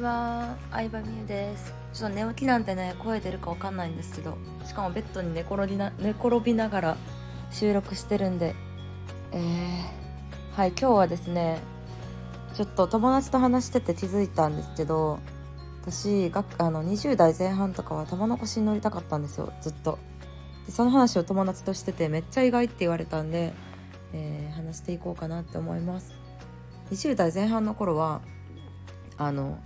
は、相葉美優です。ちょっと寝起きなんてね、声出るかわかんないんですけど、しかもベッドに寝転びな寝転びながら収録してるんで、えー、はい、今日はですね、ちょっと友達と話してて気づいたんですけど、私があの20代前半とかは玉の腰に乗りたかったんですよ、ずっと。でその話を友達としてて、めっちゃ意外って言われたんで、えー話していこうかなって思います。20代前半の頃はあの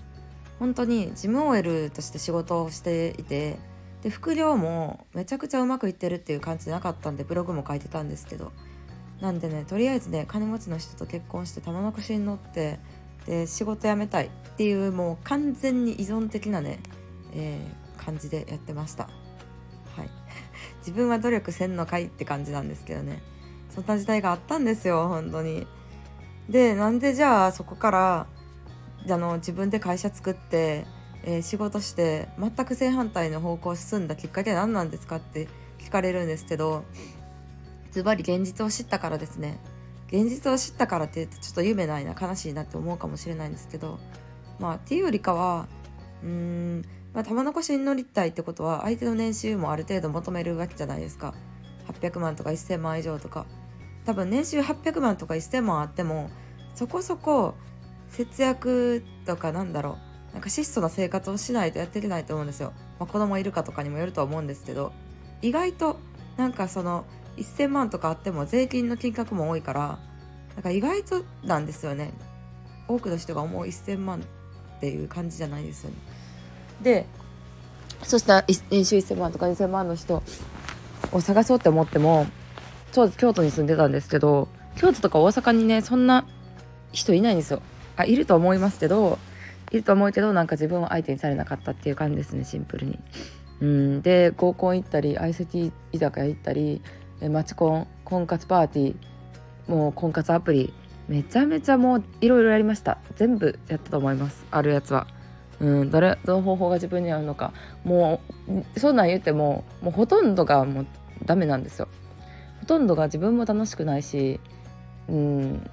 本当に事務 OL として仕事をしていてで副業もめちゃくちゃうまくいってるっていう感じなかったんでブログも書いてたんですけど。なんでねとりあえずね金持ちの人と結婚して玉の腰に乗ってで仕事辞めたいっていうもう完全に依存的なね、えー感じでやってました。はい。自分は努力せんのかいって感じなんですけどね。そんな時代があったんですよ本当に。でなんでじゃあそこからあの自分で会社作って、えー仕事して全く正反対の方向を進んだきっかけは何なんですかって聞かれるんですけどズバリ現実を知ったからですね。現実を知ったからって言うとちょっと夢ないな悲しいなって思うかもしれないんですけどまあっていうよりかはうーん、まあ、玉の腰に乗りたいってことは相手の年収もある程度求めるわけじゃないですか。800万とか1000万以上とか。多分年収800万とか1000万あってもそこそこ節約とかなんだろう。なんか質素な生活をしないとやっていけないと思うんですよ、まあ、子供いるかとかにもよるとは思うんですけど。意外となんかその1000万とかあっても税金の金額も多いからなんか意外となんですよね。多くの人が思う1000万っていう感じじゃないですよね。でそしたら年収1000万とか2000万の人を探そうって思っても当時京都に住んでたんですけど京都とか大阪にねそんな人いないんですよ。あいると思いますけどいると思うけどなんか自分は相手にされなかったっていう感じですねシンプルに。うんで合コン行ったり相席居酒屋行ったりえマチコン婚活パーティーもう婚活アプリめちゃめちゃもういろいろやりました全部やったと思いますあるやつは。うん、どれどの方法が自分に合うのかもうそんなん言ってももうほとんどがもうダメなんですよほとんどが自分も楽しくないしうん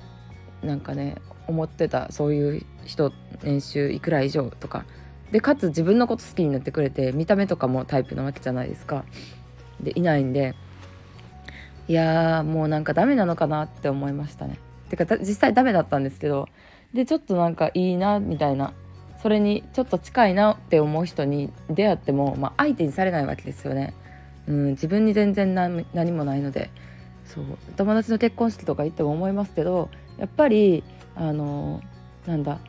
なんかね思ってたそういう人年収いくら以上とか。でかつ自分のこと好きになってくれて見た目とかもタイプなわけじゃないですか。でいないんでいやーもうなんかダメなのかなって思いましたね。てか実際ダメだったんですけどでちょっとなんかいいなみたいな。それにちょっと近いなって思う人に出会っても、まあ、相手にされないわけですよね。うん、自分に全然何もないので。そう友達の結婚式とか行っても思いますけどやっぱりあのなんだ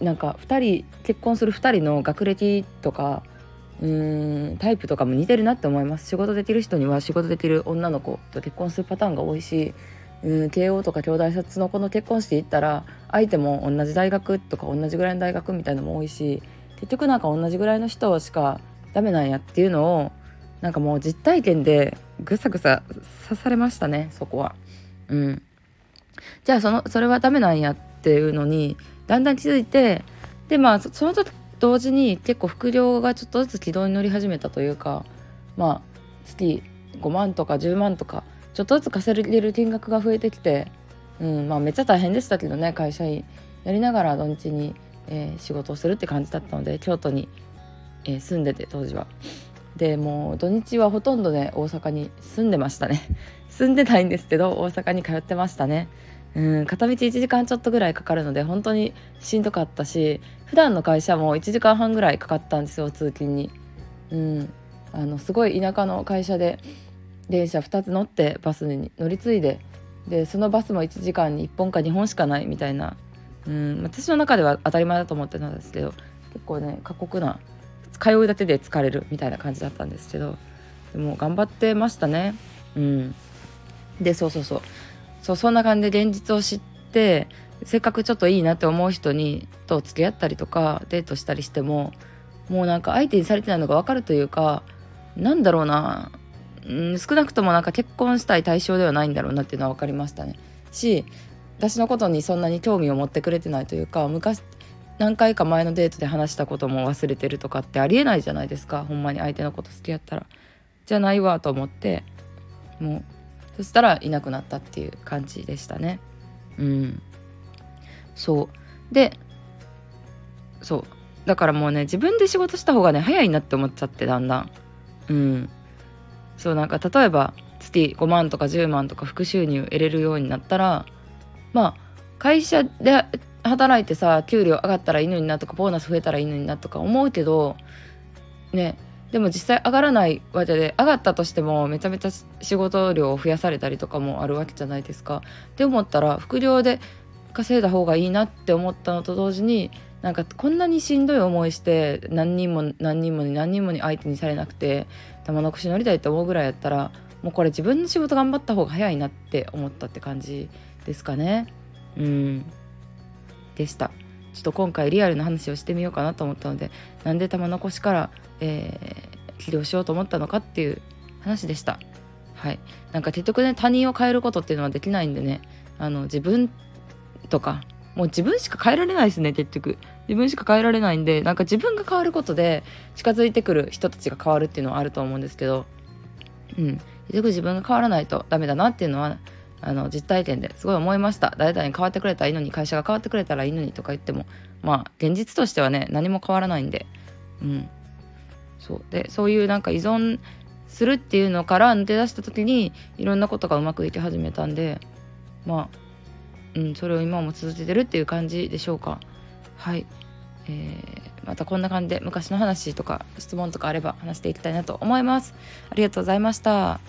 なんか2人結婚する2人の学歴とかうーんタイプとかも似てるなって思います。仕事できる人には仕事できる女の子と結婚するパターンが多いしうん慶応とか京大卒の子の結婚式行ったら相手も同じ大学とか同じぐらいの大学みたいのも多いし結局なんか同じぐらいの人しかダメなんやっていうのをなんかもう実体験でぐさぐさ刺されましたねそこは。うん、じゃあそのそれはダメなんやっていうのにだんだん気づいてでまあそのと同時に結構副業がちょっとずつ軌道に乗り始めたというかまあ月5万とか10万とかちょっとずつ稼げる金額が増えてきて、うん、まあめっちゃ大変でしたけどね会社員やりながら土日に、えー仕事をするって感じだったので京都に、えー住んでて当時は。でもう土日はほとんどね大阪に住んでましたね。住んでないんですけど大阪に通ってましたね。うん片道1時間ちょっとぐらいかかるので本当にしんどかったし普段の会社も1時間半ぐらいかかったんですよ通勤に。うんあのすごい田舎の会社で電車2つ乗ってバスに乗り継いででそのバスも1時間に1本か2本しかないみたいな。うん私の中では当たり前だと思ってたんですけど結構ね過酷な通うだけで疲れるみたいな感じだったんですけどでも頑張ってましたね。うん。でそうそうそう。そうそんな感じで現実を知ってせっかくちょっといいなって思う人にと付き合ったりとかデートしたりしてももうなんか相手にされてないのが分かるというかなんだろうな、うん、少なくともなんか結婚したい対象ではないんだろうなっていうのは分かりましたね。し私のことにそんなに興味を持ってくれてないというか昔何回か前のデートで話したことも忘れてるとかってありえないじゃないですか。ほんまに相手のこと好きやったら。じゃないわと思って。もうそしたらいなくなったっていう感じでしたね。うん。そう。でそう。だからもうね自分で仕事した方がね早いなって思っちゃってだんだん。うん。そうなんか例えば月5万とか10万とか副収入得れるようになったらまあ会社で働いてさ給料上がったらいいのになとかボーナス増えたらいいのになとか思うけどねでも実際上がらないわけで上がったとしてもめちゃめちゃ仕事量を増やされたりとかもあるわけじゃないですか。って思ったら副業で稼いだ方がいいなって思ったのと同時になんかこんなにしんどい思いして何人も何人もに何人もに相手にされなくて玉の腰乗りたいと思うぐらいやったらもうこれ自分の仕事頑張った方が早いなって思ったって感じですかねうんでした。ちょっと今回リアルな話をしてみようかなと思ったのでなんで玉の腰から、えー、起業しようと思ったのかっていう話でした。はい。なんか結局ね他人を変えることっていうのはできないんでねあの自分とかもう自分しか変えられないですね結局。自分しか変えられないんでなんか自分が変わることで近づいてくる人たちが変わるっていうのはあると思うんですけどうん。結局自分が変わらないとダメだなっていうのはあの実体験ですごい思いました。誰々に変わってくれたらいいのに会社が変わってくれたらいいのにとか言ってもまあ現実としてはね何も変わらないんで。うん。そう。でそういうなんか依存するっていうのから抜け出した時にいろんなことがうまくいき始めたんでまあうん、それを今も続けてるっていう感じでしょうか。はい、えー、またこんな感じで昔の話とか質問とかあれば話していきたいなと思います。ありがとうございました。